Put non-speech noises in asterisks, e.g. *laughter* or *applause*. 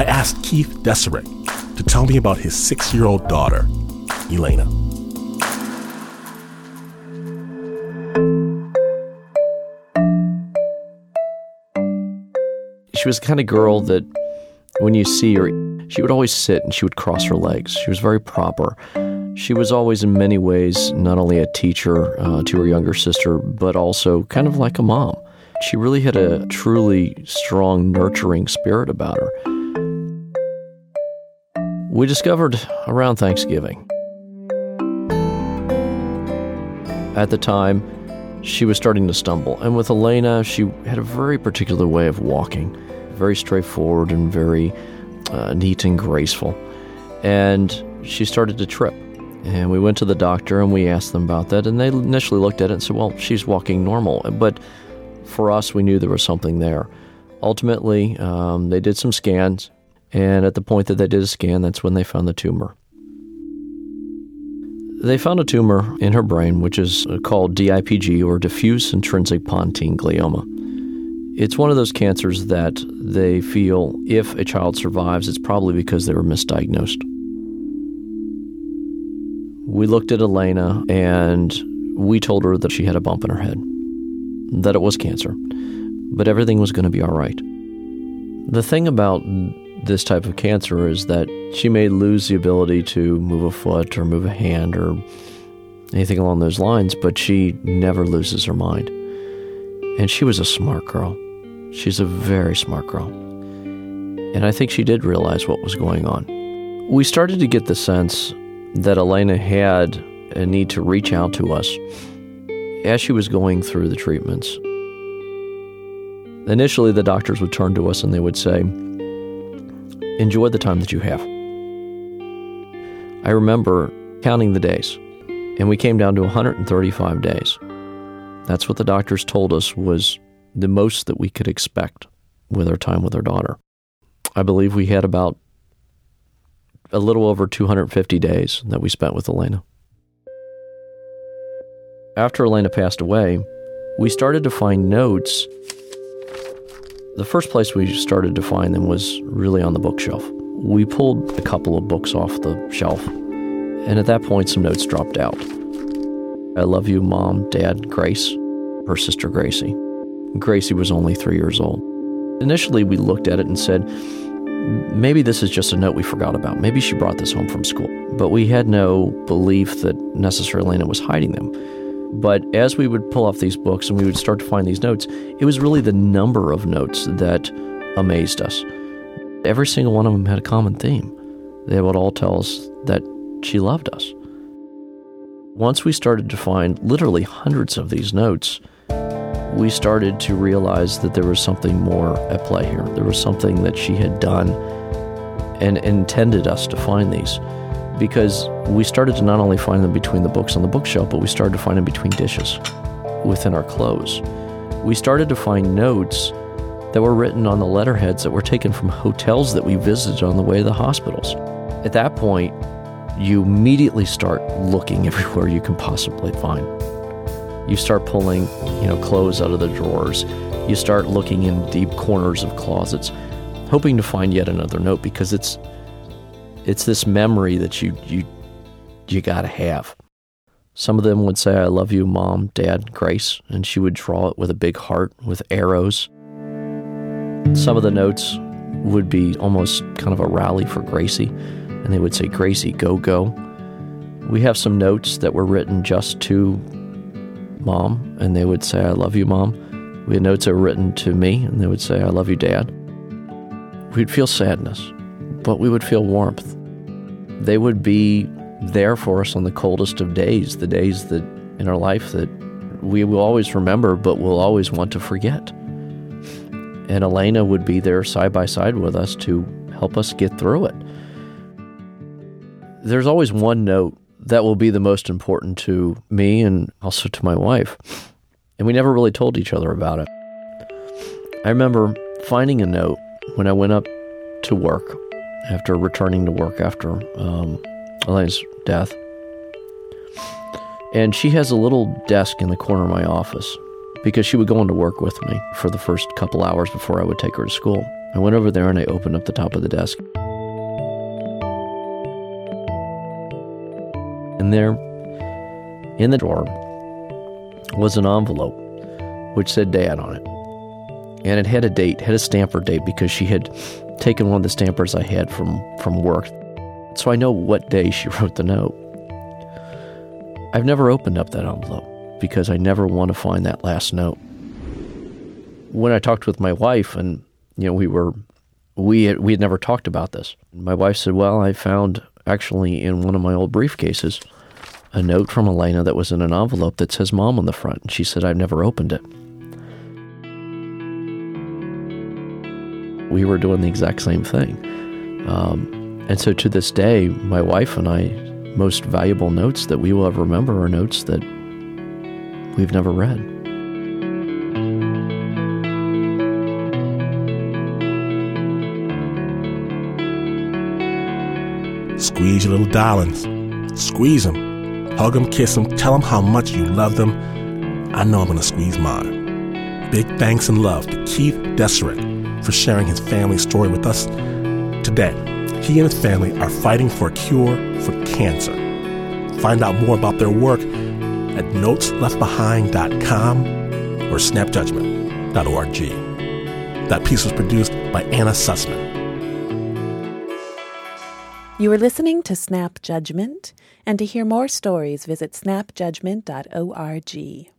I asked Keith Desserich to tell me about his six year old daughter, Elena. She was the kind of girl that when you see her, she would always sit and she would cross her legs. She was very proper. She was always, in many ways, not only a teacher uh, to her younger sister, but also kind of like a mom. She really had a truly strong, nurturing spirit about her. We discovered around Thanksgiving. At the time, she was starting to stumble. And with Elena, she had a very particular way of walking, very straightforward and very uh, neat and graceful. And she started to trip. And we went to the doctor and we asked them about that. And they initially looked at it and said, well, she's walking normal. But for us, we knew there was something there. Ultimately, um, they did some scans. And at the point that they did a scan, that's when they found the tumor. They found a tumor in her brain, which is uh, called DIPG or diffuse intrinsic pontine glioma. It's one of those cancers that they feel if a child survives, it's probably because they were misdiagnosed. We looked at Elena and we told her that she had a bump in her head, that it was cancer, but everything was going to be all right. The thing about this type of cancer is that she may lose the ability to move a foot or move a hand or anything along those lines, but she never loses her mind. And she was a smart girl. She's a very smart girl. And I think she did realize what was going on. We started to get the sense that Elena had a need to reach out to us as she was going through the treatments. Initially, the doctors would turn to us and they would say, Enjoy the time that you have. I remember counting the days, and we came down to 135 days. That's what the doctors told us was the most that we could expect with our time with our daughter. I believe we had about a little over 250 days that we spent with Elena. After Elena passed away, we started to find notes. The first place we started to find them was really on the bookshelf. We pulled a couple of books off the shelf, and at that point, some notes dropped out. I love you, Mom, Dad, Grace, her sister Gracie. Gracie was only three years old. Initially, we looked at it and said, maybe this is just a note we forgot about. Maybe she brought this home from school. But we had no belief that necessarily Elena was hiding them. But as we would pull off these books and we would start to find these notes, it was really the number of notes that amazed us. Every single one of them had a common theme. They would all tell us that she loved us. Once we started to find literally hundreds of these notes, we started to realize that there was something more at play here. There was something that she had done and intended us to find these because we started to not only find them between the books on the bookshelf, but we started to find them between dishes within our clothes. We started to find notes that were written on the letterheads that were taken from hotels that we visited on the way to the hospitals. At that point, you immediately start looking *laughs* everywhere you can possibly find. You start pulling, you know, clothes out of the drawers. You start looking in deep corners of closets, hoping to find yet another note because it's it's this memory that you you you got to have. Some of them would say I love you mom, dad, Grace, and she would draw it with a big heart with arrows. Some of the notes would be almost kind of a rally for Gracie, and they would say Gracie, go go. We have some notes that were written just to mom, and they would say I love you mom. We had notes that were written to me, and they would say I love you dad. We'd feel sadness but we would feel warmth. They would be there for us on the coldest of days, the days that in our life that we will always remember, but will always want to forget. And Elena would be there side by side with us to help us get through it. There's always one note that will be the most important to me and also to my wife. And we never really told each other about it. I remember finding a note when I went up to work after returning to work after um, Elena's death. And she has a little desk in the corner of my office because she would go into work with me for the first couple hours before I would take her to school. I went over there and I opened up the top of the desk. And there, in the drawer, was an envelope which said Dad on it. And it had a date, had a stamper date because she had taken one of the stampers I had from, from work. So I know what day she *laughs* wrote the note. I've never opened up that envelope because I never want to find that last note. When I talked with my wife, and you know, we were we had, we had never talked about this. My wife said, "Well, I found actually in one of my old briefcases a note from Elena that was in an envelope that says mom on the front." And she said, "I've never opened it." We were doing the exact same thing, um, and so to this day, my wife and I most valuable notes that we will ever remember are notes that we've never read. Squeeze your little darlings. Squeeze them. Hug them, kiss them, tell them how much you love them. I know I'm going to squeeze mine. Big thanks and love to Keith Desserich for sharing his family story with us today. He and his family are fighting for a cure for cancer. Find out more about their work at notesleftbehind.com or snapjudgment.org. That piece was produced by Anna Sussman. You are listening to Snap Judgment, and to hear more stories, visit snapjudgment.org.